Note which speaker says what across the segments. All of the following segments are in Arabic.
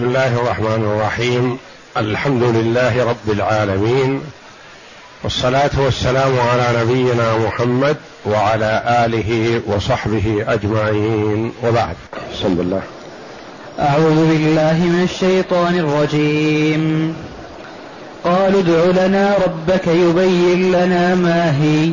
Speaker 1: بسم الله الرحمن الرحيم. الحمد لله رب العالمين. والصلاة والسلام على نبينا محمد وعلى آله وصحبه أجمعين. وبعد. بسم الله
Speaker 2: أعوذ بالله من الشيطان الرجيم. قالوا ادع لنا ربك يبين لنا ما هي.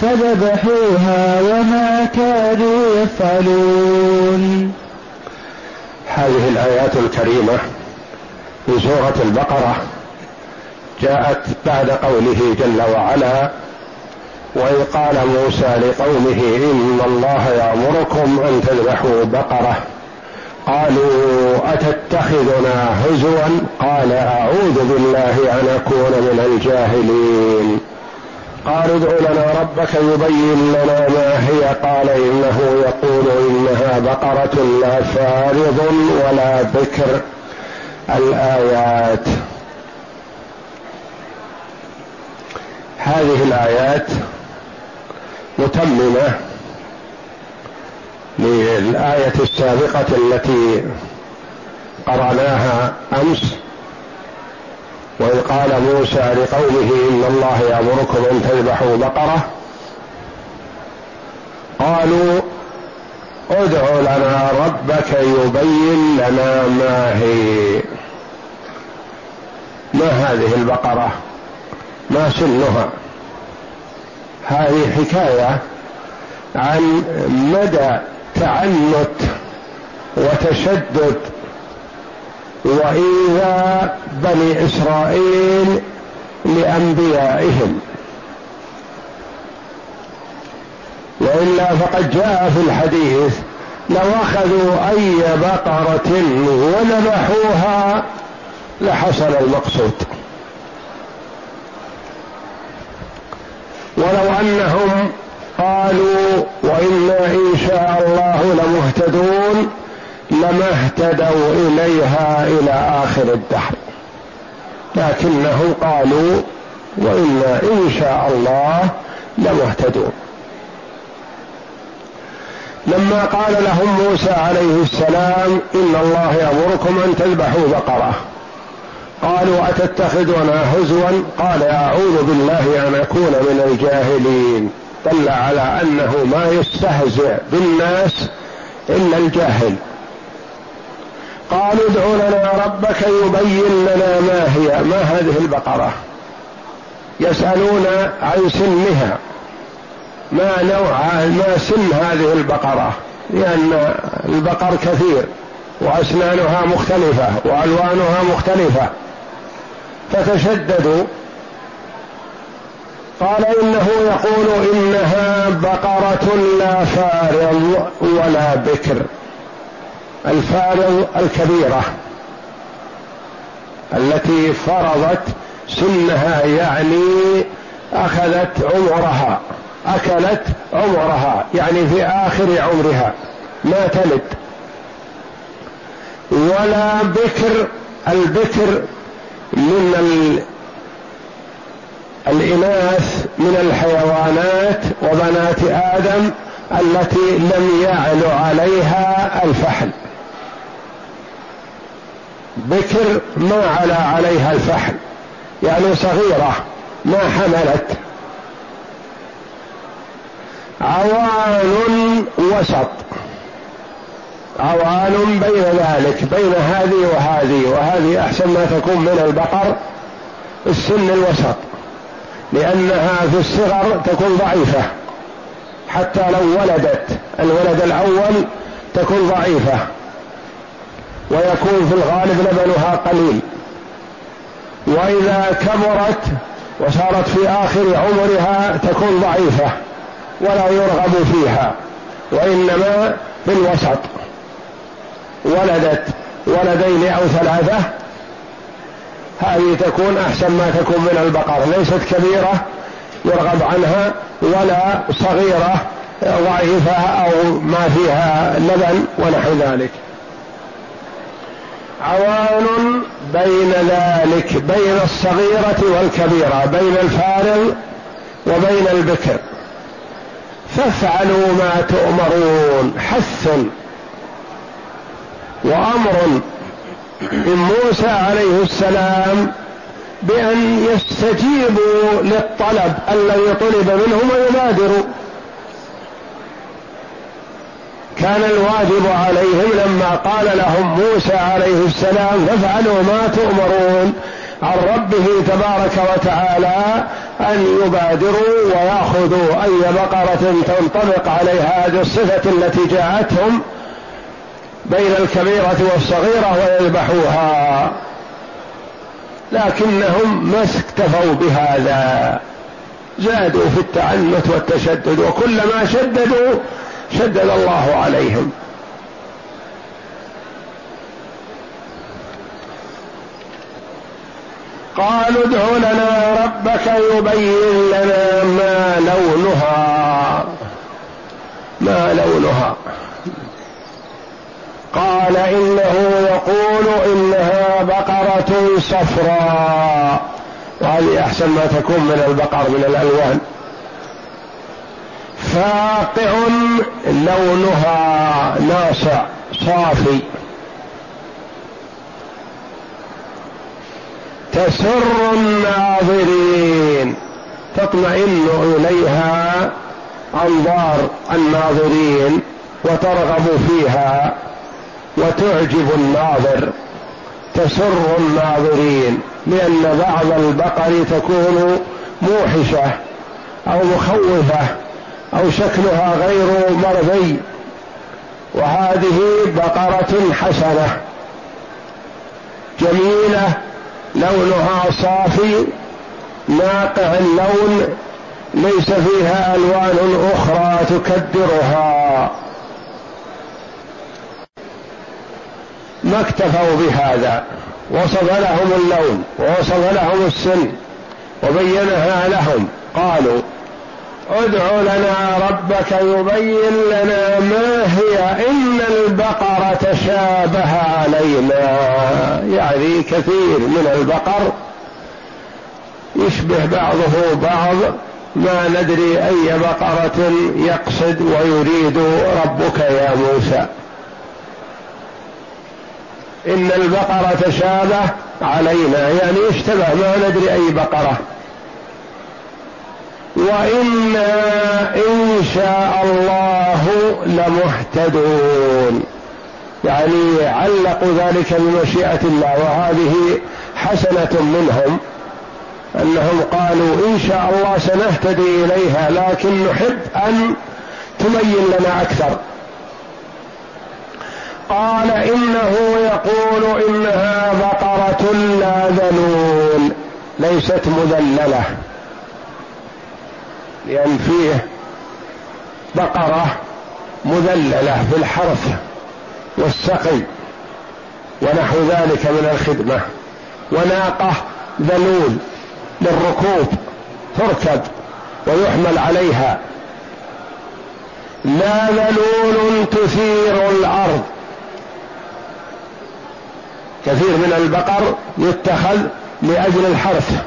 Speaker 2: فذبحوها وما كادوا يفعلون.
Speaker 1: هذه الآيات الكريمة في سورة البقرة جاءت بعد قوله جل وعلا وإذ قال موسى لقومه إن الله يأمركم أن تذبحوا بقرة قالوا أتتخذنا هزوا؟ قال أعوذ بالله أن أكون من الجاهلين. قالوا ادع لنا ربك يبين لنا ما هي. قال إنه يقول إنها بقرة لا فارض ولا بكر. الآيات. هذه الآيات متممة للآية السابقة التي قرأناها أمس. وإذ قال موسى لقومه إن الله يأمركم أن تذبحوا بقرة. قالوا ادع لنا ربك يبين لنا ما هي. ما هذه البقرة؟ ما سنها؟ هذه حكاية عن مدى تعنت وتشدد وايذاء بني إسرائيل لأنبيائهم. وإلا فقد جاء في الحديث لو أخذوا أي بقرة وذبحوها لحصل المقصود. ولو أنهم قالوا وأنا ان شاء الله لمهتدون لما اهتدوا إليها إلى آخر الدهر. لكنهم قالوا وإنا إن شاء الله لمهتدون. لما قال لهم موسى عليه السلام إن الله يأمركم أن تذبحوا بقرة. قالوا أتتخذنا هزوا؟ قال أعوذ بالله أن أكون من الجاهلين. دل على أنه ما يستهزئ بالناس إلا الجاهل. قالوا ادع لنا ربك يبين لنا ما هي ما هذه البقرة. يسألون عن سنها. ما نوع ما سن هذه البقرة؟ لأن البقر كثير وأسنانها مختلفة وألوانها مختلفة. فتشددوا. قال إنه يقول إنها بقرة لا فارض ولا بكر. الفارض الكبيرة التي فرضت سنها يعني أخذت عمرها أكلت عمرها يعني في آخر عمرها ما تلد. ولا بكر البكر من الإناث من الحيوانات وبنات آدم التي لم يعل عليها الفحل. بكر ما علا عليها الفحل يعني صغيرة ما حملت. عوان وسط. عوان بين ذلك بين هذه وهذه وهذه أحسن ما تكون من البقر السن الوسط. لأنها في الصغر تكون ضعيفة. حتى لو ولدت الولد الأول تكون ضعيفة. ويكون في الغالب لبنها قليل. وإذا كبرت وصارت في آخر عمرها تكون ضعيفة ولا يرغب فيها وإنما في الوسط ولدت ولدين أو ثلاثة هذه تكون أحسن ما تكون من البقر. ليست كبيرة يرغب عنها ولا صغيرة ضعيفة أو ما فيها لبن ونحو ذلك. عوان بين ذلك بين الصغيرة والكبيرة بين الفارغ وبين البكر. فافعلوا ما تؤمرون حث وأمر من موسى عليه السلام بأن يستجيبوا للطلب الذي طلب منهم ويبادروا. كان الواجب عليهم لما قال لهم موسى عليه السلام فافعلوا ما تؤمرون عن ربه تبارك وتعالى أن يبادروا ويأخذوا أي بقرة تنطبق عليها هذه الصفة التي جاءتهم بين الكبيرة والصغيرة ويذبحوها لكنهم ما اكتفوا بهذا زادوا في التعنت والتشدد وكلما شددوا شدد الله عليهم. قالوا ادع لنا ربك يبين لنا ما لونها. ما لونها. قال إنه يقول إنها بقرة صفراء. وهذه أحسن ما تكون من البقر من الألوان. فاقع لونها ناصع صافي. تسر الناظرين تطمئن إليها أنظار الناظرين وترغب فيها وتعجب الناظر. تسر الناظرين لأن بعض البقر تكون موحشة أو مخوفة. أو شكلها غير مرضي. وهذه بقرة حسنة. جميلة لونها صافي ناقع اللون ليس فيها ألوان أخرى تكدرها. ما اكتفوا بهذا. وصف لهم اللون ووصف لهم السن وبينها لهم. قالوا ادع لنا ربك يبين لنا ما هي إن البقره تشابه علينا. يعني كثير من البقر يشبه بعضه بعض. ما ندري أي بقرة يقصد ويريد ربك يا موسى. إن البقره تشابه علينا. يعني اشتبه ما ندري أي بقرة. وإنا إن شاء الله لمهتدون. يعني علقوا ذلك بمشيئة الله وهذه حسنة منهم أنهم قالوا إن شاء الله سنهتدي إليها لكن نحب أن تبين لنا أكثر. قال إنه يقول إنها بقرة لا ذلول ليست مذللة. لأن فيه بقرة مذللة في الحرث والسقي ونحو ذلك من الخدمة. وناقة ذلول للركوب تركب ويحمل عليها. لا ذلول تثير الأرض. كثير من البقر يتخذ لأجل الحرث.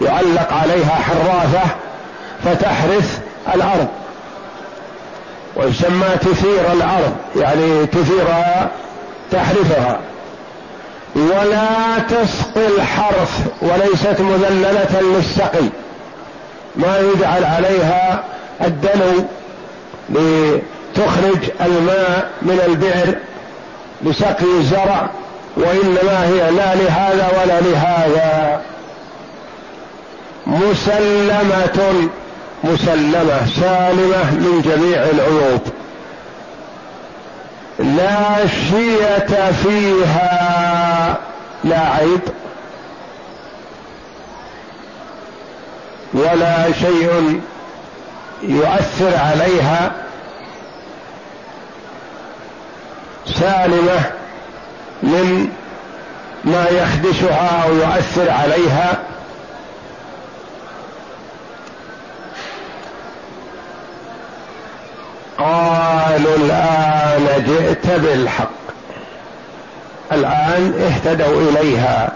Speaker 1: يعلق عليها حراثة فتحرث الأرض. ويسمى تثير الأرض يعني تثيرها تحرثها ولا تسقي الحرث وليست مذللة للسقي. ما يجعل عليها الدلو تخرج الماء من البئر لسقي الزرع وإنما هي لا لهذا ولا لهذا. مسلمة. مسلمة سالمة من جميع العيوب. لا شية فيها لا عيب ولا شيء يؤثر عليها. سالمة من ما يخدشها أو يؤثر عليها. قالوا الآن جئت بالحق. الآن اهتدوا إليها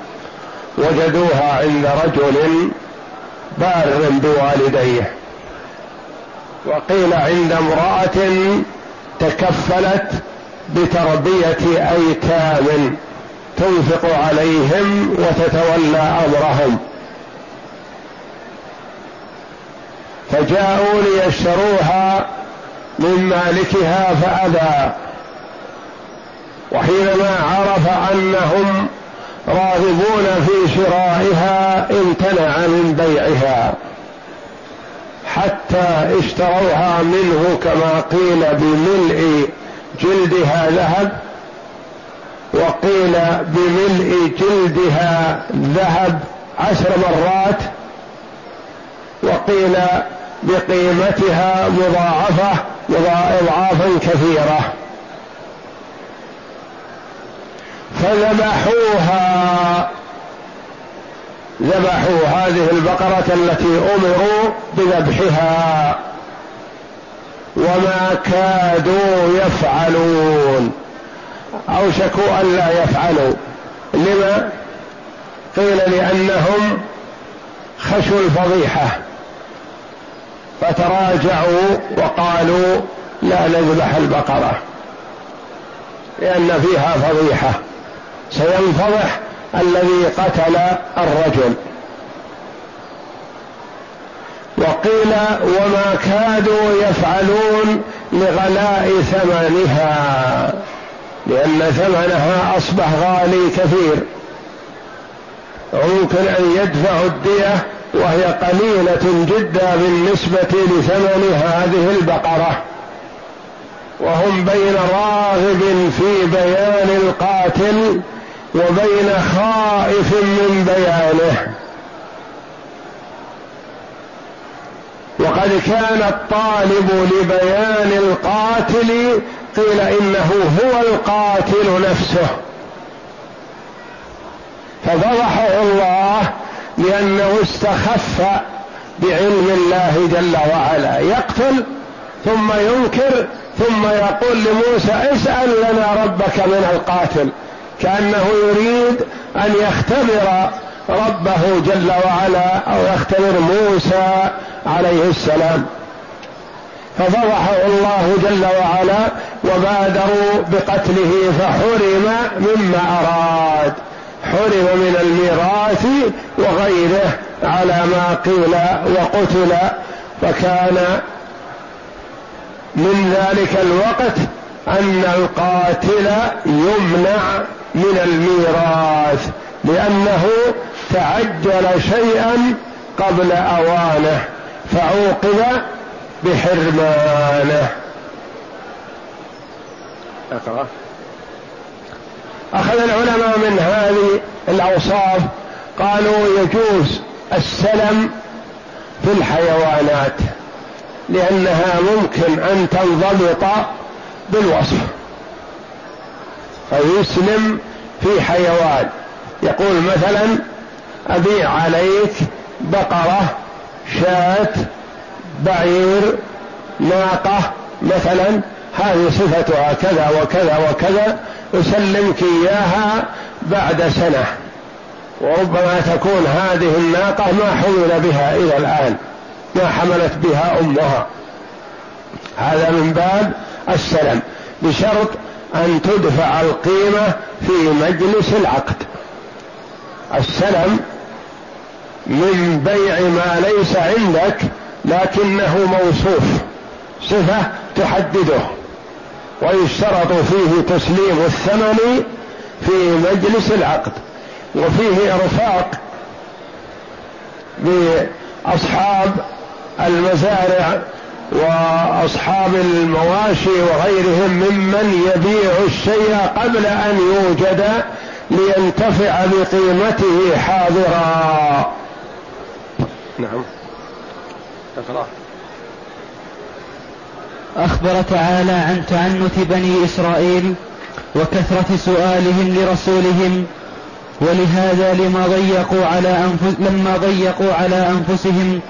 Speaker 1: وجدوها عند رجل بار بوالديه. وقيل عند امرأة تكفلت بتربية أيتام تنفق عليهم وتتولى أمرهم. فجاءوا ليشتروها من مالكها فابى وحينما عرف أنهم راغبون في شرائها امتنع من بيعها. حتى اشتروها منه كما قيل بملء جلدها ذهب. وقيل بملء جلدها ذهب عشر مرات. وقيل بقيمتها مضاعفة. اضعافا كثيرة. فذبحوها. ذبحوا هذه البقرة التي أمروا بذبحها. وما كادوا يفعلون. أوشكوا أن لا يفعلوا. لما؟ قيل لأنهم خشوا الفضيحة. فتراجعوا وقالوا لا نذبح البقرة لأن فيها فضيحة. سينفضح الذي قتل الرجل. وقيل وما كادوا يفعلون لغلاء ثمنها لأن ثمنها أصبح غالي كثير. وممكن أن يدفعوا الدية وهي قليلة جدا بالنسبة لثمن هذه البقرة. وهم بين راغب في بيان القاتل وبين خائف من بيانه. وقد كان الطالب لبيان القاتل قيل إنه هو القاتل نفسه. ففضحه الله لأنه استخف بعلم الله جل وعلا. يقتل ثم ينكر ثم يقول لموسى اسأل لنا ربك من القاتل. كأنه يريد أن يختبر ربه جل وعلا أو يختبر موسى عليه السلام. ففضحه الله جل وعلا وبادروا بقتله فحرم مما أراد. حرم من الميراث وغيره على ما قيل وقتل فكان من ذلك الوقت أن القاتل يمنع من الميراث لأنه تعجل شيئا قبل أوانه فعوقب بحرمانه. أخذ العلماء من هذه الأوصاف قالوا يجوز السلم في الحيوانات لأنها ممكن أن تنضبط بالوصف. فيسلم في حيوان. يقول مثلا أبيع عليك بقرة شاة بعير ناقة مثلا. هذه صفتها كذا وكذا وكذا. أسلمك إياها بعد سنة. وربما تكون هذه الناقة ما حمل بها إلى الآن ما حملت بها أمها. هذا من باب السلم بشرط أن تدفع القيمة في مجلس العقد. السلم من بيع ما ليس عندك لكنه موصوف صفة تحدده. ويشترط فيه تسليم الثمن في مجلس العقد وفيه إرفاق بأصحاب المزارع وأصحاب المواشي وغيرهم ممن يبيع الشيء قبل أن يوجد لينتفع بقيمته حاضرا. نعم.
Speaker 2: أقرأ. أخبر تعالى عن تعنت بني إسرائيل وكثرة سؤالهم لرسولهم ولهذا لما ضيقوا على أنفس لما ضيقوا على أنفسهم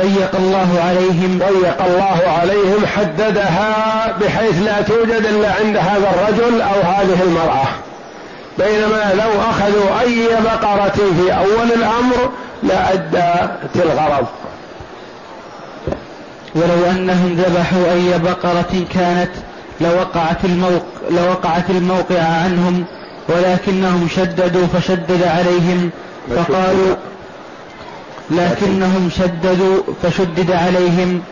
Speaker 2: ضيق الله عليهم.
Speaker 1: ضيق الله عليهم حددها بحيث لا توجد إلا عند هذا الرجل أو هذه المرأة. بينما لو أخذوا أي بقرة في أول الأمر لأدت الغرض
Speaker 2: ولو أنهم ذبحوا أي بقرة كانت لوقعت الموقع, لوقعت الموقع عنهم ولكنهم شددوا فشدد عليهم فقالوا لكنهم شددوا فشدد عليهم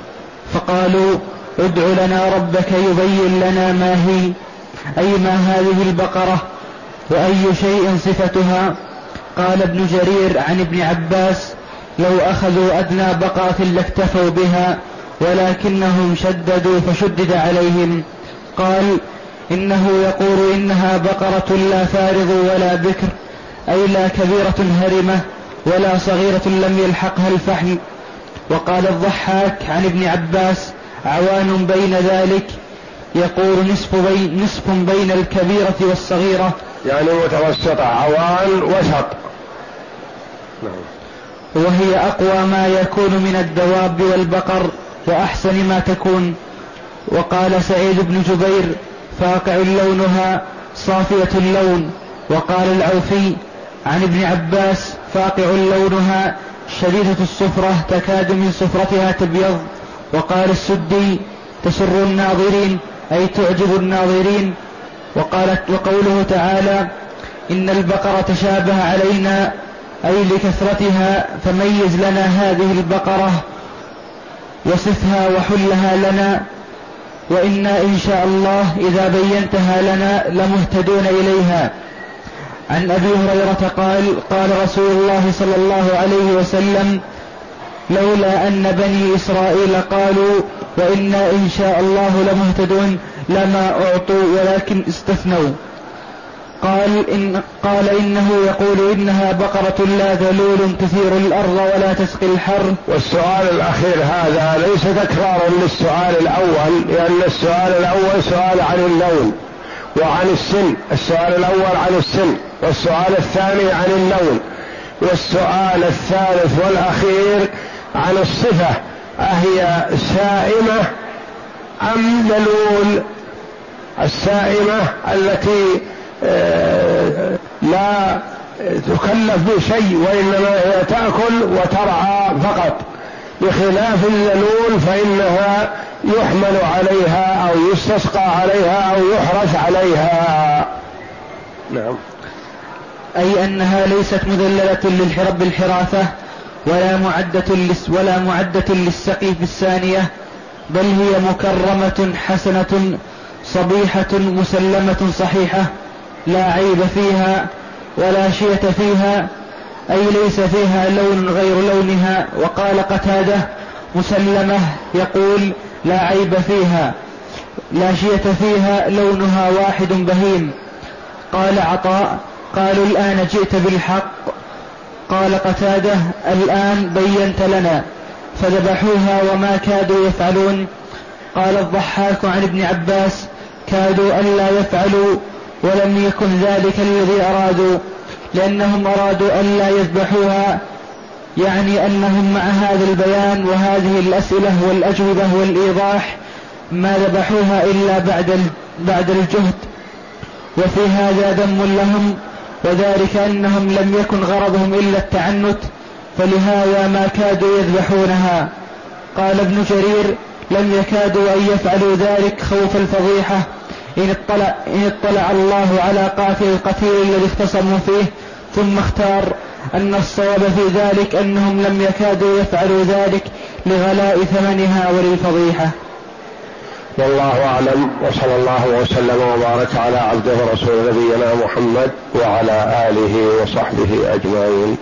Speaker 2: فقالوا ادع لنا ربك يبين لنا ما هي أي ما هذه البقرة وأي شيء صفتها. قال ابن جرير عن ابن عباس لو أخذوا أدنى بقرة لاكتفوا بها ولكنهم شددوا فشدد عليهم. قال إنه يقول إنها بقرة لا فارض ولا بكر أي لا كبيرة هرمة ولا صغيرة لم يلحقها الفحل وقال الضحاك عن ابن عباس عوان بين ذلك. يقول نصف بين, نصف بين الكبيرة والصغيرة.
Speaker 1: يعني متوسطة عوان وسط.
Speaker 2: وهي أقوى ما يكون من الدواب والبقر. وأحسن ما تكون. وقال سعيد بن جبير فاقع لونها صافية اللون. وقال العوفي عن ابن عباس فاقع لونها شديدة الصفرة تكاد من صفرتها تبيض. وقال السدي تسر الناظرين أي تعجب الناظرين. وقالت وقوله تعالى إن البقرة تشابه علينا أي لكثرتها فميز لنا هذه البقرة. وصفها وحلها لنا وإنا إن شاء الله إذا بينتها لنا لمهتدون إليها. عن أبي هريرة قال قال رسول الله صلى الله عليه وسلم لولا أن بني إسرائيل قالوا وإنا إن شاء الله لمهتدون لما أعطوا ولكن استثنوا. قال إن قال إنه يقول إنها بقرة لا ذلول تثير الأرض ولا تسقي الحر.
Speaker 1: والسؤال الأخير هذا ليس تكرارا للسؤال الأول لأن السؤال الأول سؤال عن اللون وعن السن السؤال الأول عن السن والسؤال الثاني عن اللون والسؤال الثالث والأخير عن الصفة أهي سائمة أم ذلول؟ السائمة التي لا تكلف بشيء وإنما هي تأكل وترعى فقط. بخلاف الذلول فإنها يحمل عليها أو يستسقى عليها أو يحرث عليها.
Speaker 2: نعم. أي أنها ليست مذللة للحرب بالحراثة ولا معدة ولا معدة للسقي في الثانية بل هي مكرمة حسنة صبيحة مسلمة صحيحة. لا عيب فيها ولا شية فيها أي ليس فيها لون غير لونها. وقال قتادة مسلمة يقول لا عيب فيها لا شية فيها لونها واحد بهيم. قال عطاء قالوا الآن جئت بالحق. قال قتادة الآن بينت لنا فذبحوها وما كادوا يفعلون. قال الضحاك عن ابن عباس كادوا ألا يفعلوا. ولم يكن ذلك الذي أرادوا لأنهم أرادوا ألا يذبحوها يعني أنهم مع هذا البيان وهذه الأسئلة والأجوبة والإيضاح ما ذبحوها إلا بعد بعد الجهد. وفي هذا ذم لهم وذلك أنهم لم يكن غرضهم إلا التعنت فلهذا ما كادوا يذبحونها. قال ابن جرير لم يكادوا أن يفعلوا ذلك خوف الفضيحة. إن اطلع, إن اطلع الله على قاتل القتيل الذي اختصموا فيه ثم اختار أن الصواب في ذلك أنهم لم يكادوا يفعلوا ذلك لغلاء ثمنها وللفضيحة.
Speaker 1: والله أعلم وصلى الله وسلم وبارك على عبده ورسول نبينا محمد وعلى آله وصحبه أجمعين.